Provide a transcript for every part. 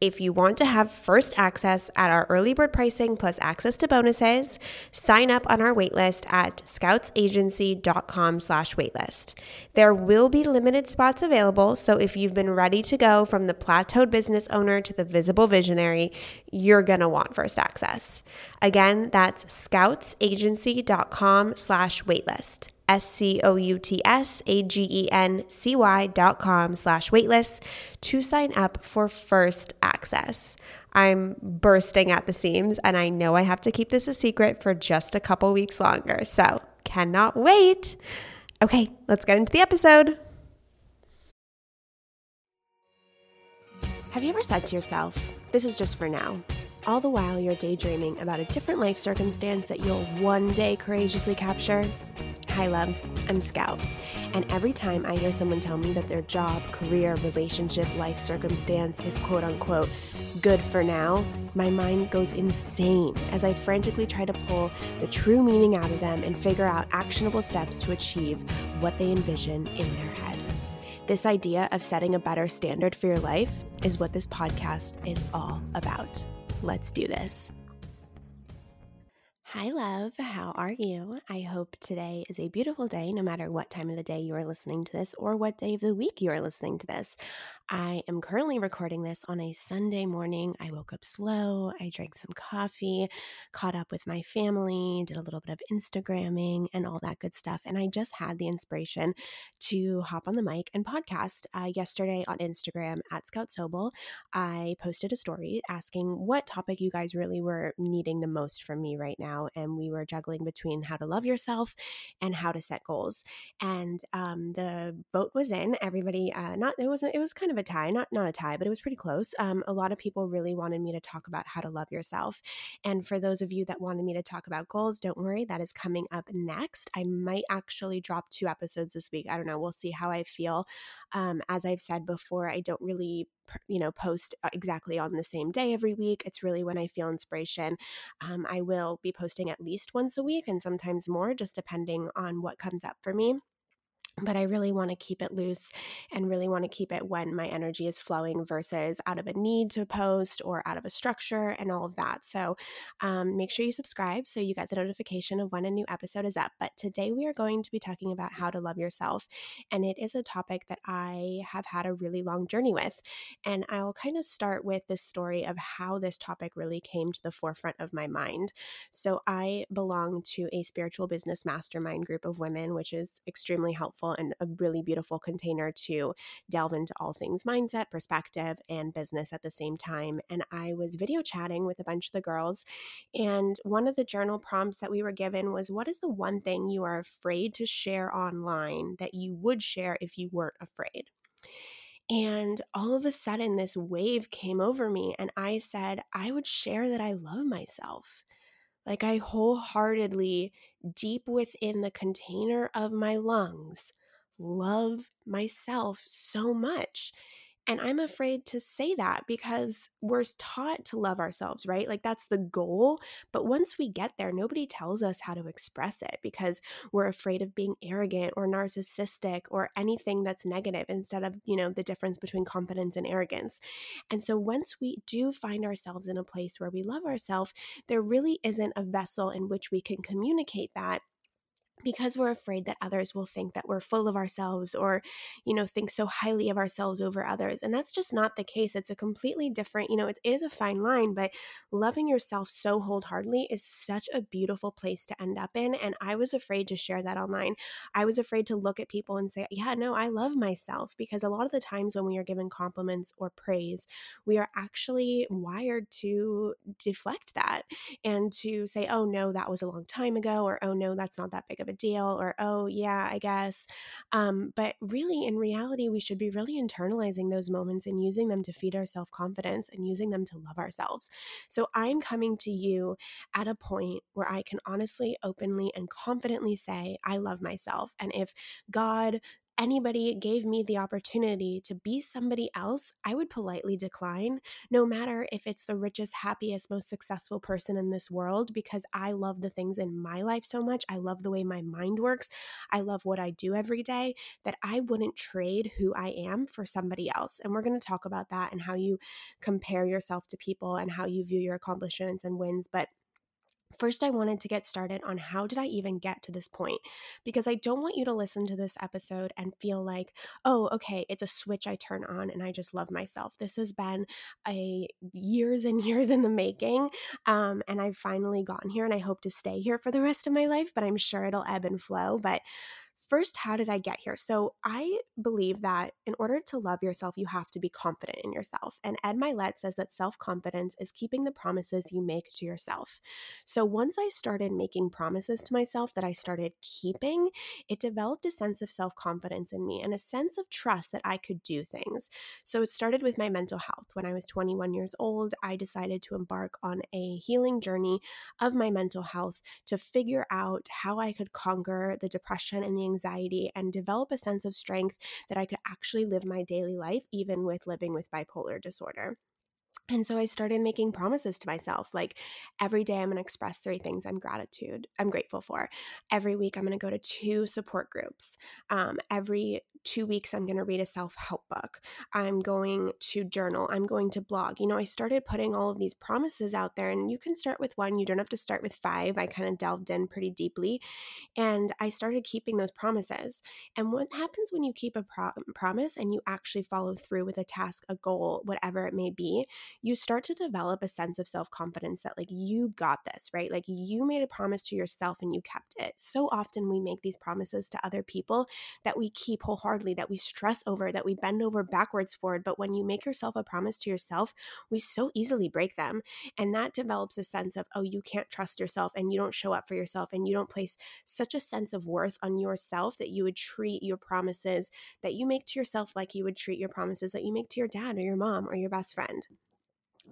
if you want to have first access at our early bird pricing plus access to bonuses, sign up on our waitlist at scoutsagency.com slash waitlist. There will be limited spots available, so if you've been ready to go from the plateaued business owner to the visible visionary, you're going to want first access. Again, that's scoutsagency.com slash waitlist. S C O U T S A G E N C Y dot com slash waitlist to sign up for first access. I'm bursting at the seams and I know I have to keep this a secret for just a couple weeks longer. So cannot wait. Okay, let's get into the episode. Have you ever said to yourself, this is just for now? All the while you're daydreaming about a different life circumstance that you'll one day courageously capture? Hi, loves. I'm Scout. And every time I hear someone tell me that their job, career, relationship, life circumstance is quote unquote good for now, my mind goes insane as I frantically try to pull the true meaning out of them and figure out actionable steps to achieve what they envision in their head. This idea of setting a better standard for your life is what this podcast is all about. Let's do this. Hi, love. How are you? I hope today is a beautiful day, no matter what time of the day you are listening to this or what day of the week you are listening to this. I am currently recording this on a Sunday morning. I woke up slow. I drank some coffee, caught up with my family, did a little bit of Instagramming and all that good stuff. And I just had the inspiration to hop on the mic and podcast. Uh, yesterday on Instagram at Scout Sobel, I posted a story asking what topic you guys really were needing the most from me right now. And we were juggling between how to love yourself and how to set goals. And um, the vote was in. Everybody, uh, not, it wasn't, it was kind of a tie, not not a tie, but it was pretty close. Um, a lot of people really wanted me to talk about how to love yourself. And for those of you that wanted me to talk about goals, don't worry, that is coming up next. I might actually drop two episodes this week. I don't know. We'll see how I feel. Um, as I've said before, I don't really you know post uh, exactly on the same day every week it's really when i feel inspiration. Um, i will be posting at least once a week and sometimes more just depending on what comes up for me but I really want to keep it loose and really want to keep it when my energy is flowing versus out of a need to post or out of a structure and all of that. So um, make sure you subscribe so you get the notification of when a new episode is up. But today we are going to be talking about how to love yourself. And it is a topic that I have had a really long journey with. And I'll kind of start with the story of how this topic really came to the forefront of my mind. So I belong to a spiritual business mastermind group of women, which is extremely helpful and a really beautiful container to delve into all things mindset, perspective, and business at the same time. And I was video chatting with a bunch of the girls. And one of the journal prompts that we were given was What is the one thing you are afraid to share online that you would share if you weren't afraid? And all of a sudden, this wave came over me, and I said, I would share that I love myself. Like, I wholeheartedly, deep within the container of my lungs, love myself so much. And I'm afraid to say that because we're taught to love ourselves, right? Like that's the goal. But once we get there, nobody tells us how to express it because we're afraid of being arrogant or narcissistic or anything that's negative instead of, you know, the difference between confidence and arrogance. And so once we do find ourselves in a place where we love ourselves, there really isn't a vessel in which we can communicate that because we're afraid that others will think that we're full of ourselves or you know think so highly of ourselves over others and that's just not the case it's a completely different you know it is a fine line but loving yourself so wholeheartedly is such a beautiful place to end up in and i was afraid to share that online. I was afraid to look at people and say yeah no i love myself because a lot of the times when we are given compliments or praise we are actually wired to deflect that and to say oh no that was a long time ago or oh no that's not that big of a deal, or oh, yeah, I guess. Um, but really, in reality, we should be really internalizing those moments and using them to feed our self confidence and using them to love ourselves. So I'm coming to you at a point where I can honestly, openly, and confidently say, I love myself. And if God, anybody gave me the opportunity to be somebody else, I would politely decline, no matter if it's the richest, happiest, most successful person in this world, because I love the things in my life so much. I love the way my mind works. I love what I do every day that I wouldn't trade who I am for somebody else. And we're going to talk about that and how you compare yourself to people and how you view your accomplishments and wins. But First, I wanted to get started on how did I even get to this point? Because I don't want you to listen to this episode and feel like, oh, okay, it's a switch I turn on and I just love myself. This has been a years and years in the making, um, and I've finally gotten here, and I hope to stay here for the rest of my life. But I'm sure it'll ebb and flow. But first, how did I get here? So, I believe that in order to love yourself, you have to be confident in yourself. And Ed Mylett says that self confidence is keeping the promises you make to yourself. So, once I started making promises to myself that I started keeping, it developed a sense of self confidence in me and a sense of trust that I could do things. So, it started with my mental health. When I was 21 years old, I decided to embark on a healing journey of my mental health to figure out how I could conquer the depression and the anxiety anxiety and develop a sense of strength that I could actually live my daily life, even with living with bipolar disorder. And so I started making promises to myself like every day I'm going to express three things I'm gratitude I'm grateful for. Every week I'm going to go to two support groups. Um, every two weeks I'm going to read a self help book. I'm going to journal. I'm going to blog. You know, I started putting all of these promises out there, and you can start with one. You don't have to start with five. I kind of delved in pretty deeply, and I started keeping those promises. And what happens when you keep a pro- promise and you actually follow through with a task, a goal, whatever it may be? You start to develop a sense of self confidence that, like, you got this, right? Like, you made a promise to yourself and you kept it. So often we make these promises to other people that we keep wholeheartedly, that we stress over, that we bend over backwards for. But when you make yourself a promise to yourself, we so easily break them. And that develops a sense of, oh, you can't trust yourself and you don't show up for yourself and you don't place such a sense of worth on yourself that you would treat your promises that you make to yourself like you would treat your promises that you make to your dad or your mom or your best friend.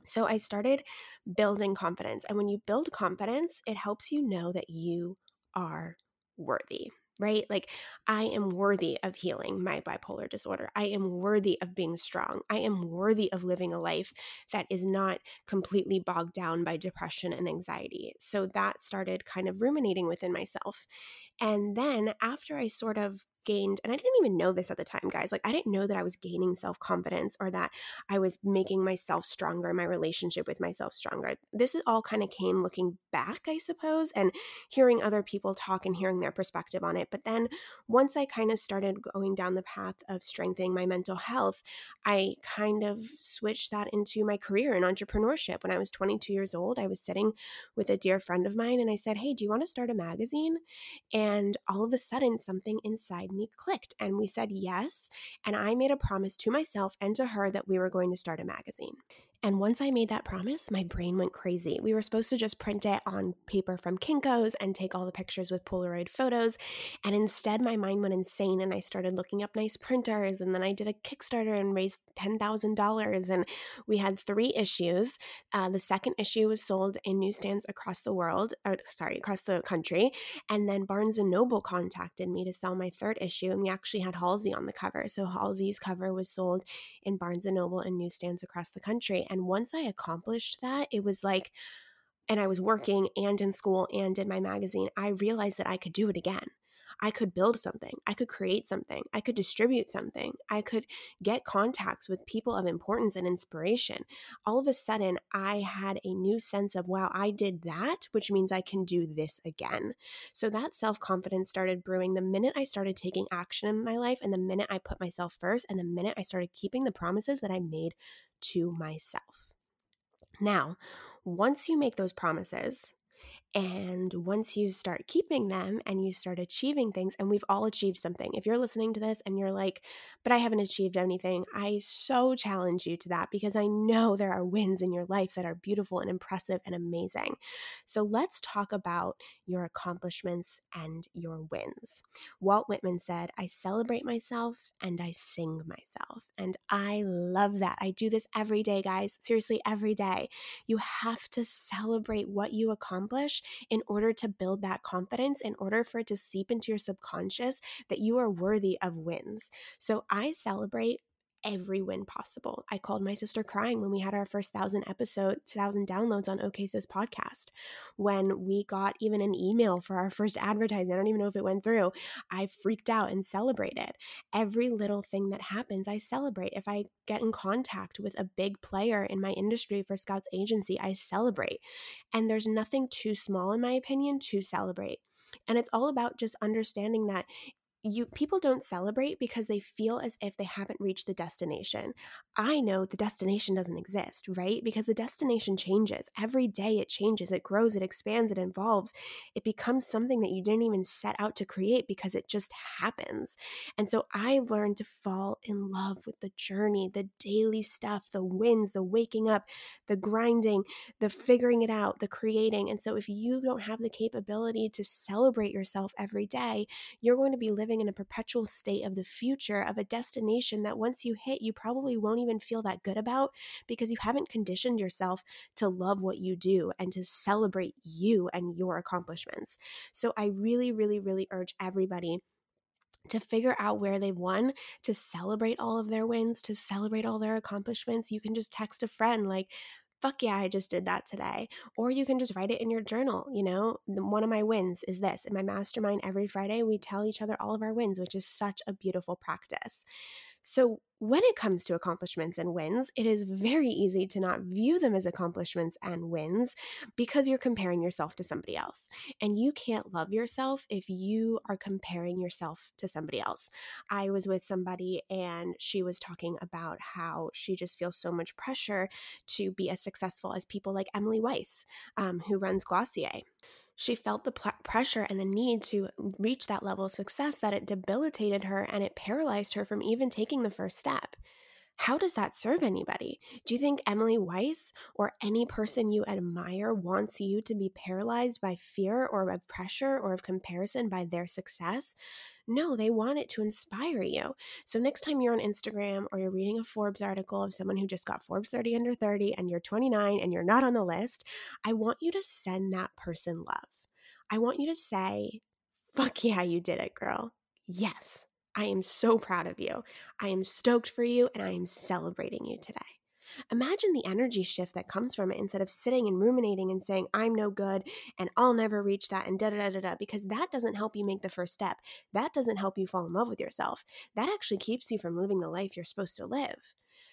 So I started building confidence. And when you build confidence, it helps you know that you are worthy, right? Like, I am worthy of healing my bipolar disorder. I am worthy of being strong. I am worthy of living a life that is not completely bogged down by depression and anxiety. So that started kind of ruminating within myself. And then after I sort of gained, and I didn't even know this at the time, guys. Like, I didn't know that I was gaining self confidence or that I was making myself stronger, my relationship with myself stronger. This is all kind of came looking back, I suppose, and hearing other people talk and hearing their perspective on it. But then once I kind of started going down the path of strengthening my mental health, I kind of switched that into my career in entrepreneurship. When I was 22 years old, I was sitting with a dear friend of mine and I said, Hey, do you want to start a magazine? And all of a sudden, something inside me clicked and we said yes. And I made a promise to myself and to her that we were going to start a magazine. And once I made that promise, my brain went crazy. We were supposed to just print it on paper from Kinko's and take all the pictures with Polaroid photos. And instead, my mind went insane and I started looking up nice printers. And then I did a Kickstarter and raised $10,000. And we had three issues. Uh, the second issue was sold in newsstands across the world, or sorry, across the country. And then Barnes and Noble contacted me to sell my third issue. And we actually had Halsey on the cover. So Halsey's cover was sold in Barnes and Noble and newsstands across the country. And once I accomplished that, it was like, and I was working and in school and in my magazine, I realized that I could do it again. I could build something. I could create something. I could distribute something. I could get contacts with people of importance and inspiration. All of a sudden, I had a new sense of, wow, I did that, which means I can do this again. So that self confidence started brewing the minute I started taking action in my life, and the minute I put myself first, and the minute I started keeping the promises that I made to myself. Now, once you make those promises, And once you start keeping them and you start achieving things, and we've all achieved something. If you're listening to this and you're like, but I haven't achieved anything, I so challenge you to that because I know there are wins in your life that are beautiful and impressive and amazing. So let's talk about your accomplishments and your wins. Walt Whitman said, I celebrate myself and I sing myself. And I love that. I do this every day, guys. Seriously, every day. You have to celebrate what you accomplish in order to build that confidence, in order for it to seep into your subconscious that you are worthy of wins. So I celebrate every win possible. I called my sister crying when we had our first thousand episode, thousand downloads on OK Sis podcast. When we got even an email for our first advertising, I don't even know if it went through. I freaked out and celebrated. Every little thing that happens, I celebrate. If I get in contact with a big player in my industry for Scouts Agency, I celebrate. And there's nothing too small, in my opinion, to celebrate. And it's all about just understanding that you people don't celebrate because they feel as if they haven't reached the destination. I know the destination doesn't exist, right? Because the destination changes. Every day it changes, it grows, it expands, it evolves. It becomes something that you didn't even set out to create because it just happens. And so I learned to fall in love with the journey, the daily stuff, the wins, the waking up, the grinding, the figuring it out, the creating. And so if you don't have the capability to celebrate yourself every day, you're going to be living living in a perpetual state of the future of a destination that once you hit, you probably won't even feel that good about because you haven't conditioned yourself to love what you do and to celebrate you and your accomplishments. So I really, really, really urge everybody to figure out where they've won, to celebrate all of their wins, to celebrate all their accomplishments. You can just text a friend, like, fuck yeah, I just did that today. Or you can just write it in your journal. You know, one of my wins is this. In my mastermind every Friday, we tell each other all of our wins, which is such a beautiful practice. So, when it comes to accomplishments and wins, it is very easy to not view them as accomplishments and wins because you're comparing yourself to somebody else. And you can't love yourself if you are comparing yourself to somebody else. I was with somebody and she was talking about how she just feels so much pressure to be as successful as people like Emily Weiss, um, who runs Glossier she felt the pl- pressure and the need to reach that level of success that it debilitated her and it paralyzed her from even taking the first step. How does that serve anybody? Do you think Emily Weiss or any person you admire wants you to be paralyzed by fear or of pressure or of comparison by their success? No, they want it to inspire you. So next time you're on Instagram or you're reading a Forbes article of someone who just got Forbes 30 under 30 and you're 29 and you're not on the list, I want you to send that person love. I want you to say, fuck yeah, you did it, girl. Yes, I am so proud of you. I am stoked for you and I am celebrating you today. Imagine the energy shift that comes from it instead of sitting and ruminating and saying, I'm no good and I'll never reach that and da da da da, da, because that doesn't help you make the first step. That doesn't help you fall in love with yourself. That actually keeps you from living the life you're supposed to live.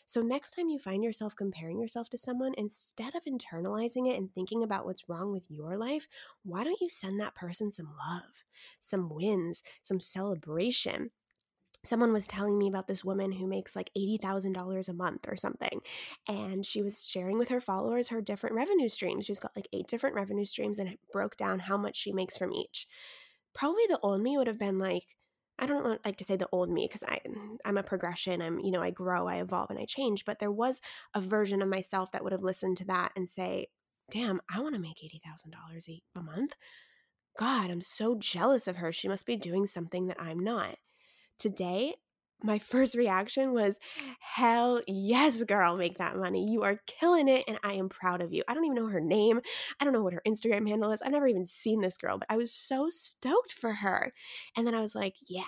So, next time you find yourself comparing yourself to someone, instead of internalizing it and thinking about what's wrong with your life, why don't you send that person some love, some wins, some celebration? Someone was telling me about this woman who makes like $80,000 a month or something. And she was sharing with her followers her different revenue streams. She's got like eight different revenue streams and broke down how much she makes from each. Probably the old me would have been like, I don't like to say the old me because I I'm a progression. I'm you know I grow, I evolve, and I change. But there was a version of myself that would have listened to that and say, "Damn, I want to make eighty thousand dollars a month." God, I'm so jealous of her. She must be doing something that I'm not. Today, my first reaction was, Hell yes, girl, make that money. You are killing it, and I am proud of you. I don't even know her name. I don't know what her Instagram handle is. I've never even seen this girl, but I was so stoked for her. And then I was like, Yeah,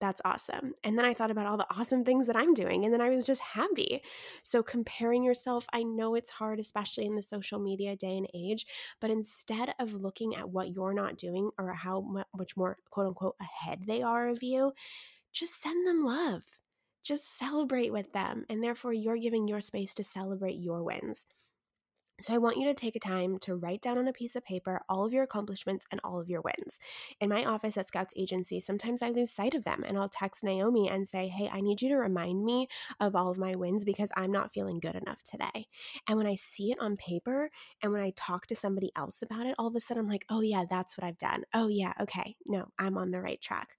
that's awesome. And then I thought about all the awesome things that I'm doing, and then I was just happy. So, comparing yourself, I know it's hard, especially in the social media day and age, but instead of looking at what you're not doing or how much more quote unquote ahead they are of you, just send them love. Just celebrate with them. And therefore, you're giving your space to celebrate your wins. So I want you to take a time to write down on a piece of paper all of your accomplishments and all of your wins. In my office at Scouts Agency, sometimes I lose sight of them and I'll text Naomi and say, Hey, I need you to remind me of all of my wins because I'm not feeling good enough today. And when I see it on paper and when I talk to somebody else about it, all of a sudden I'm like, Oh, yeah, that's what I've done. Oh, yeah, okay. No, I'm on the right track.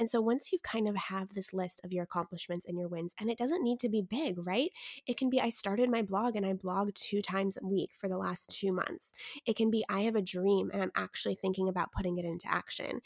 And so once you kind of have this list of your accomplishments and your wins, and it doesn't need to be big, right? It can be I started my blog and I blog two times a week week for the last two months. It can be I have a dream and I'm actually thinking about putting it into action.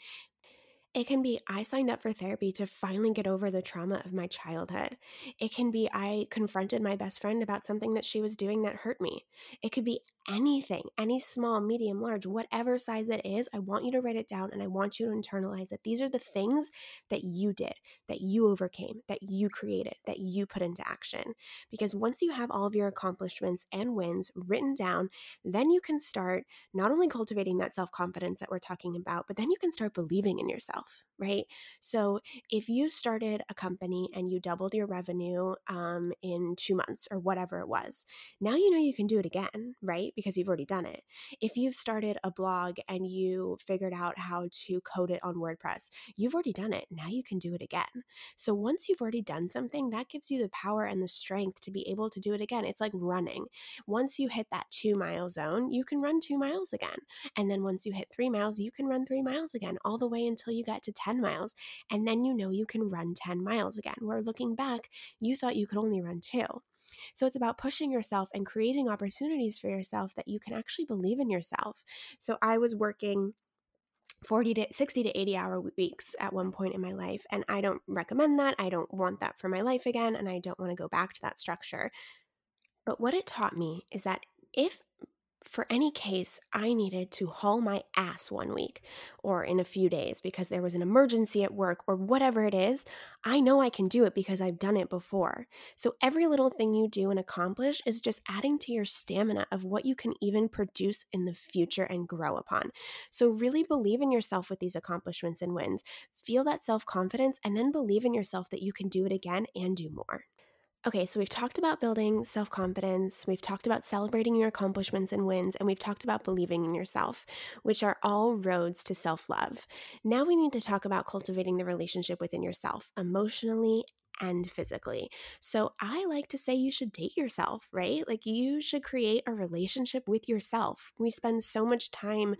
It can be I signed up for therapy to finally get over the trauma of my childhood. It can be I confronted my best friend about something that she was doing that hurt me. It could be anything, any small, medium, large, whatever size it is. I want you to write it down and I want you to internalize it. These are the things that you did, that you overcame, that you created, that you put into action. Because once you have all of your accomplishments and wins written down, then you can start not only cultivating that self confidence that we're talking about, but then you can start believing in yourself yourself, right? So if you started a company and you doubled your revenue um, in two months or whatever it was, now you know you can do it again, right? Because you've already done it. If you've started a blog and you figured out how to code it on WordPress, you've already done it. Now you can do it again. So once you've already done something, that gives you the power and the strength to be able to do it again. It's like running. Once you hit that two mile zone, you can run two miles again. And then once you hit three miles, you can run three miles again, all the way until you get to 10 miles. And then you know you can run 10 miles again, where looking back, you thought you could only run two. So it's about pushing yourself and creating opportunities for yourself that you can actually believe in yourself. So I was working 40 to 60 to 80 hour weeks at one point in my life and I don't recommend that. I don't want that for my life again and I don't want to go back to that structure. But what it taught me is that if for any case I needed to haul my ass one week or in a few days because there was an emergency at work or whatever it is, I know I can do it because I've done it before. So every little thing you do and accomplish is just adding to your stamina of what you can even produce in the future and grow upon. So really believe in yourself with these accomplishments and wins. Feel that self confidence and then believe in yourself that you can do it again and do more. Okay, so we've talked about building self confidence, we've talked about celebrating your accomplishments and wins, and we've talked about believing in yourself, which are all roads to self love. Now we need to talk about cultivating the relationship within yourself emotionally and physically. So I like to say you should date yourself, right? Like you should create a relationship with yourself. We spend so much time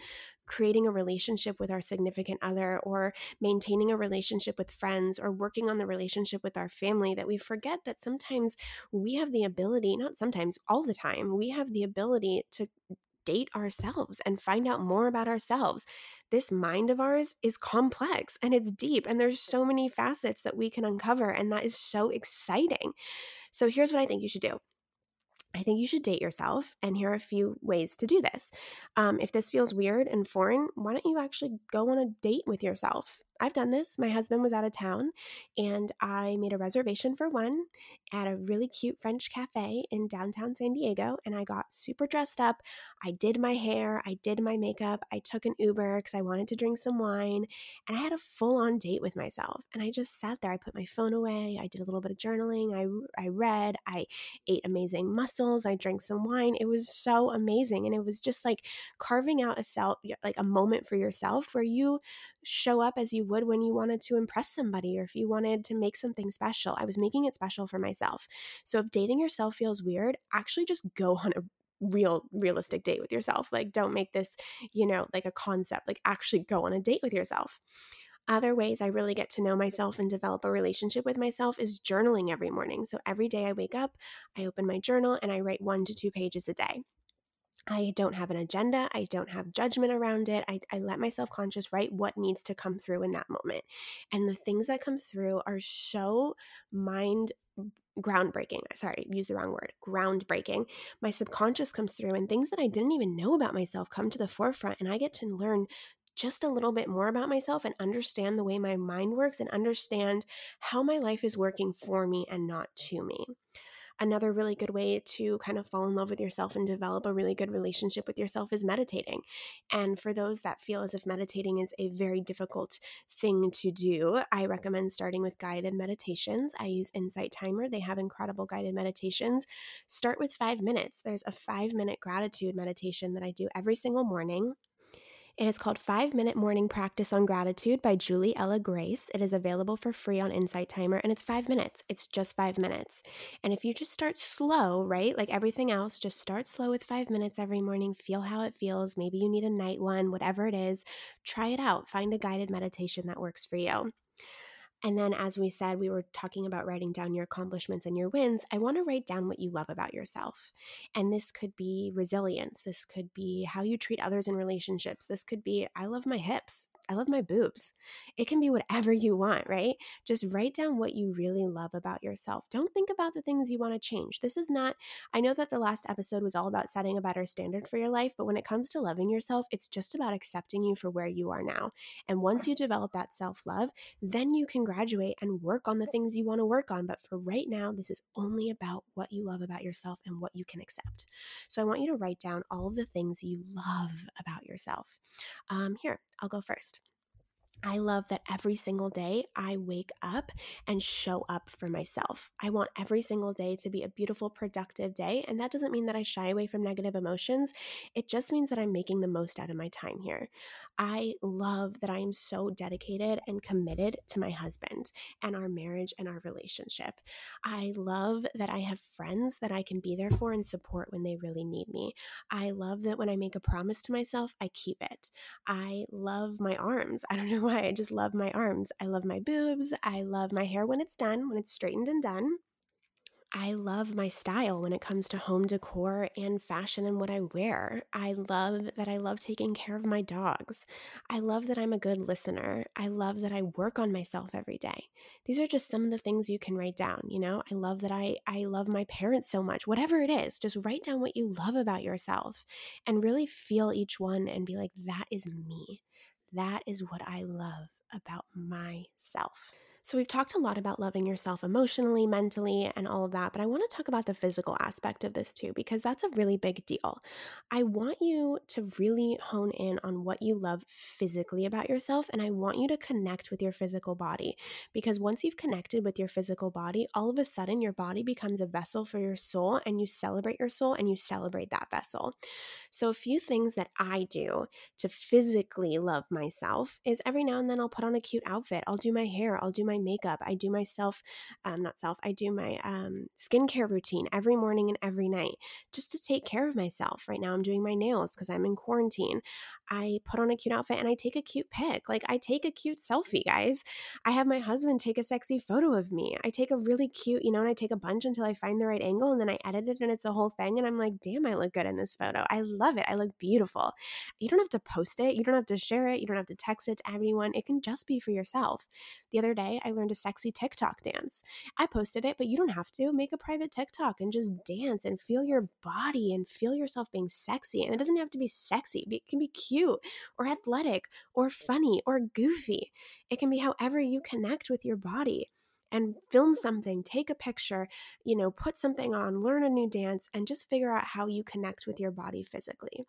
creating a relationship with our significant other or maintaining a relationship with friends or working on the relationship with our family that we forget that sometimes we have the ability, not sometimes, all the time, we have the ability to date ourselves and find out more about ourselves. This mind of ours is complex and it's deep, and there's so many facets that we can uncover, and that is so exciting. So, here's what I think you should do I think you should date yourself, and here are a few ways to do this. Um, if this feels weird and foreign, why don't you actually go on a date with yourself? I've done this. My husband was out of town and I made a reservation for one at a really cute French cafe in downtown San Diego. And I got super dressed up. I did my hair, I did my makeup, I took an Uber because I wanted to drink some wine. And I had a full on date with myself. And I just sat there. I put my phone away. I did a little bit of journaling. I, I read. I ate amazing mussels. I drank some wine. It was so amazing. And it was just like carving out a self, like a moment for yourself where you show up as you would when you wanted to impress somebody or if you wanted to make something special. I was making it special for myself. So if dating yourself feels weird, actually just go on a real realistic date with yourself. Like don't make this, you know, like a concept. Like actually go on a date with yourself. Other ways I really get to know myself and develop a relationship with myself is journaling every morning. So every day I wake up, I open my journal and I write one to two pages a day. I don't have an agenda. I don't have judgment around it. I, I let my self conscious write what needs to come through in that moment. And the things that come through are so mind groundbreaking. Sorry, use the wrong word. Groundbreaking. My subconscious comes through, and things that I didn't even know about myself come to the forefront, and I get to learn just a little bit more about myself and understand the way my mind works and understand how my life is working for me and not to me. Another really good way to kind of fall in love with yourself and develop a really good relationship with yourself is meditating. And for those that feel as if meditating is a very difficult thing to do, I recommend starting with guided meditations. I use Insight Timer, they have incredible guided meditations. Start with five minutes. There's a five minute gratitude meditation that I do every single morning. It is called Five Minute Morning Practice on Gratitude by Julie Ella Grace. It is available for free on Insight Timer and it's five minutes. It's just five minutes. And if you just start slow, right, like everything else, just start slow with five minutes every morning, feel how it feels. Maybe you need a night one, whatever it is, try it out. Find a guided meditation that works for you. And then, as we said, we were talking about writing down your accomplishments and your wins. I want to write down what you love about yourself. And this could be resilience. This could be how you treat others in relationships. This could be, I love my hips. I love my boobs. It can be whatever you want, right? Just write down what you really love about yourself. Don't think about the things you want to change. This is not, I know that the last episode was all about setting a better standard for your life, but when it comes to loving yourself, it's just about accepting you for where you are now. And once you develop that self love, then you can graduate and work on the things you want to work on. But for right now, this is only about what you love about yourself and what you can accept. So I want you to write down all of the things you love about yourself. Um, here, I'll go first. I love that every single day I wake up and show up for myself. I want every single day to be a beautiful, productive day. And that doesn't mean that I shy away from negative emotions. It just means that I'm making the most out of my time here. I love that I am so dedicated and committed to my husband and our marriage and our relationship. I love that I have friends that I can be there for and support when they really need me. I love that when I make a promise to myself, I keep it. I love my arms. I don't know why. I just love my arms. I love my boobs. I love my hair when it's done, when it's straightened and done. I love my style when it comes to home decor and fashion and what I wear. I love that I love taking care of my dogs. I love that I'm a good listener. I love that I work on myself every day. These are just some of the things you can write down, you know? I love that I I love my parents so much. Whatever it is, just write down what you love about yourself and really feel each one and be like that is me. That is what I love about myself. So, we've talked a lot about loving yourself emotionally, mentally, and all of that, but I want to talk about the physical aspect of this too, because that's a really big deal. I want you to really hone in on what you love physically about yourself, and I want you to connect with your physical body, because once you've connected with your physical body, all of a sudden your body becomes a vessel for your soul, and you celebrate your soul and you celebrate that vessel. So, a few things that I do to physically love myself is every now and then I'll put on a cute outfit, I'll do my hair, I'll do my makeup. I do myself, um, not self, I do my um, skincare routine every morning and every night just to take care of myself. Right now, I'm doing my nails because I'm in quarantine. I put on a cute outfit and I take a cute pic. Like, I take a cute selfie, guys. I have my husband take a sexy photo of me. I take a really cute, you know, and I take a bunch until I find the right angle and then I edit it and it's a whole thing. And I'm like, damn, I look good in this photo. I love it. I look beautiful. You don't have to post it, you don't have to share it, you don't have to text it to everyone. It can just be for yourself. The other day, I learned a sexy TikTok dance. I posted it, but you don't have to. Make a private TikTok and just dance and feel your body and feel yourself being sexy. And it doesn't have to be sexy, it can be cute or athletic or funny or goofy. It can be however you connect with your body and film something, take a picture, you know, put something on, learn a new dance, and just figure out how you connect with your body physically.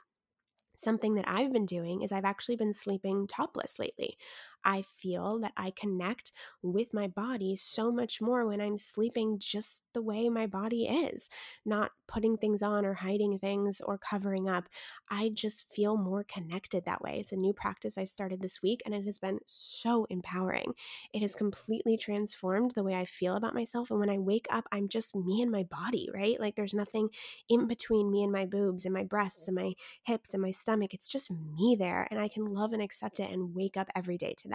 Something that I've been doing is I've actually been sleeping topless lately. I feel that I connect with my body so much more when I'm sleeping just the way my body is, not putting things on or hiding things or covering up. I just feel more connected that way. It's a new practice I've started this week and it has been so empowering. It has completely transformed the way I feel about myself. And when I wake up, I'm just me and my body, right? Like there's nothing in between me and my boobs and my breasts and my hips and my stomach. It's just me there. And I can love and accept it and wake up every day to.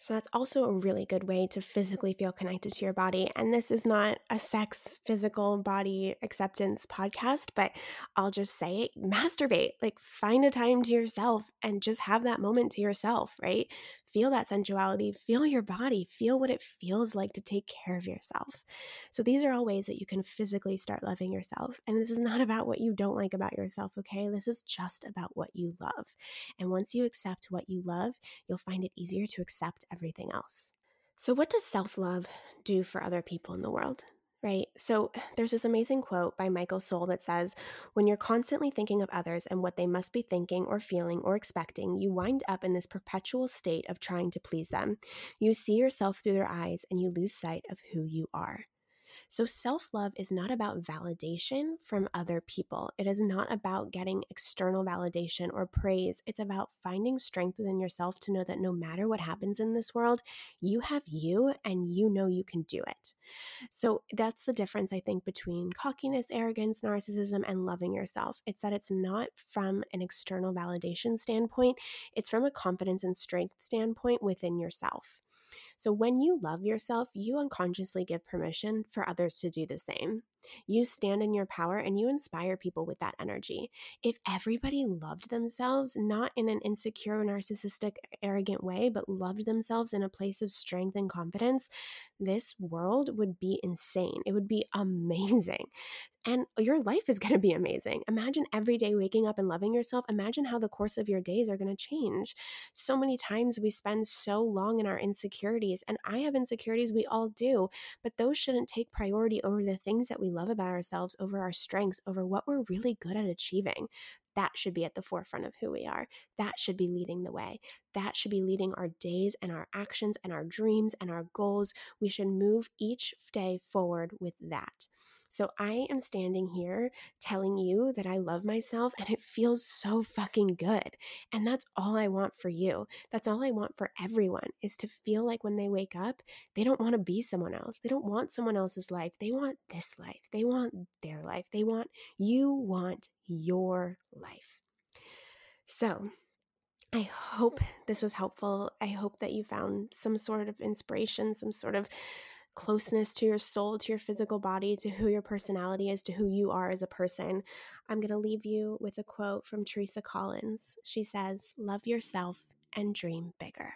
So that's also a really good way to physically feel connected to your body. And this is not a sex, physical body acceptance podcast, but I'll just say masturbate. Like find a time to yourself and just have that moment to yourself, right? Feel that sensuality, feel your body, feel what it feels like to take care of yourself. So, these are all ways that you can physically start loving yourself. And this is not about what you don't like about yourself, okay? This is just about what you love. And once you accept what you love, you'll find it easier to accept everything else. So, what does self love do for other people in the world? Right. So there's this amazing quote by Michael Soul that says, When you're constantly thinking of others and what they must be thinking or feeling or expecting, you wind up in this perpetual state of trying to please them. You see yourself through their eyes and you lose sight of who you are. So, self love is not about validation from other people. It is not about getting external validation or praise. It's about finding strength within yourself to know that no matter what happens in this world, you have you and you know you can do it. So, that's the difference, I think, between cockiness, arrogance, narcissism, and loving yourself. It's that it's not from an external validation standpoint, it's from a confidence and strength standpoint within yourself. So when you love yourself, you unconsciously give permission for others to do the same. You stand in your power and you inspire people with that energy. If everybody loved themselves, not in an insecure, narcissistic, arrogant way, but loved themselves in a place of strength and confidence, this world would be insane. It would be amazing. And your life is going to be amazing. Imagine every day waking up and loving yourself. Imagine how the course of your days are going to change. So many times we spend so long in our insecurities, and I have insecurities, we all do, but those shouldn't take priority over the things that we love about ourselves, over our strengths, over what we're really good at achieving. That should be at the forefront of who we are. That should be leading the way. That should be leading our days and our actions and our dreams and our goals. We should move each day forward with that. So I am standing here telling you that I love myself and it feels so fucking good. And that's all I want for you. That's all I want for everyone is to feel like when they wake up, they don't want to be someone else. They don't want someone else's life. They want this life. They want their life. They want, you want your life. So, I hope this was helpful. I hope that you found some sort of inspiration, some sort of closeness to your soul, to your physical body, to who your personality is, to who you are as a person, I'm going to leave you with a quote from Teresa Collins. She says, Love yourself and dream bigger.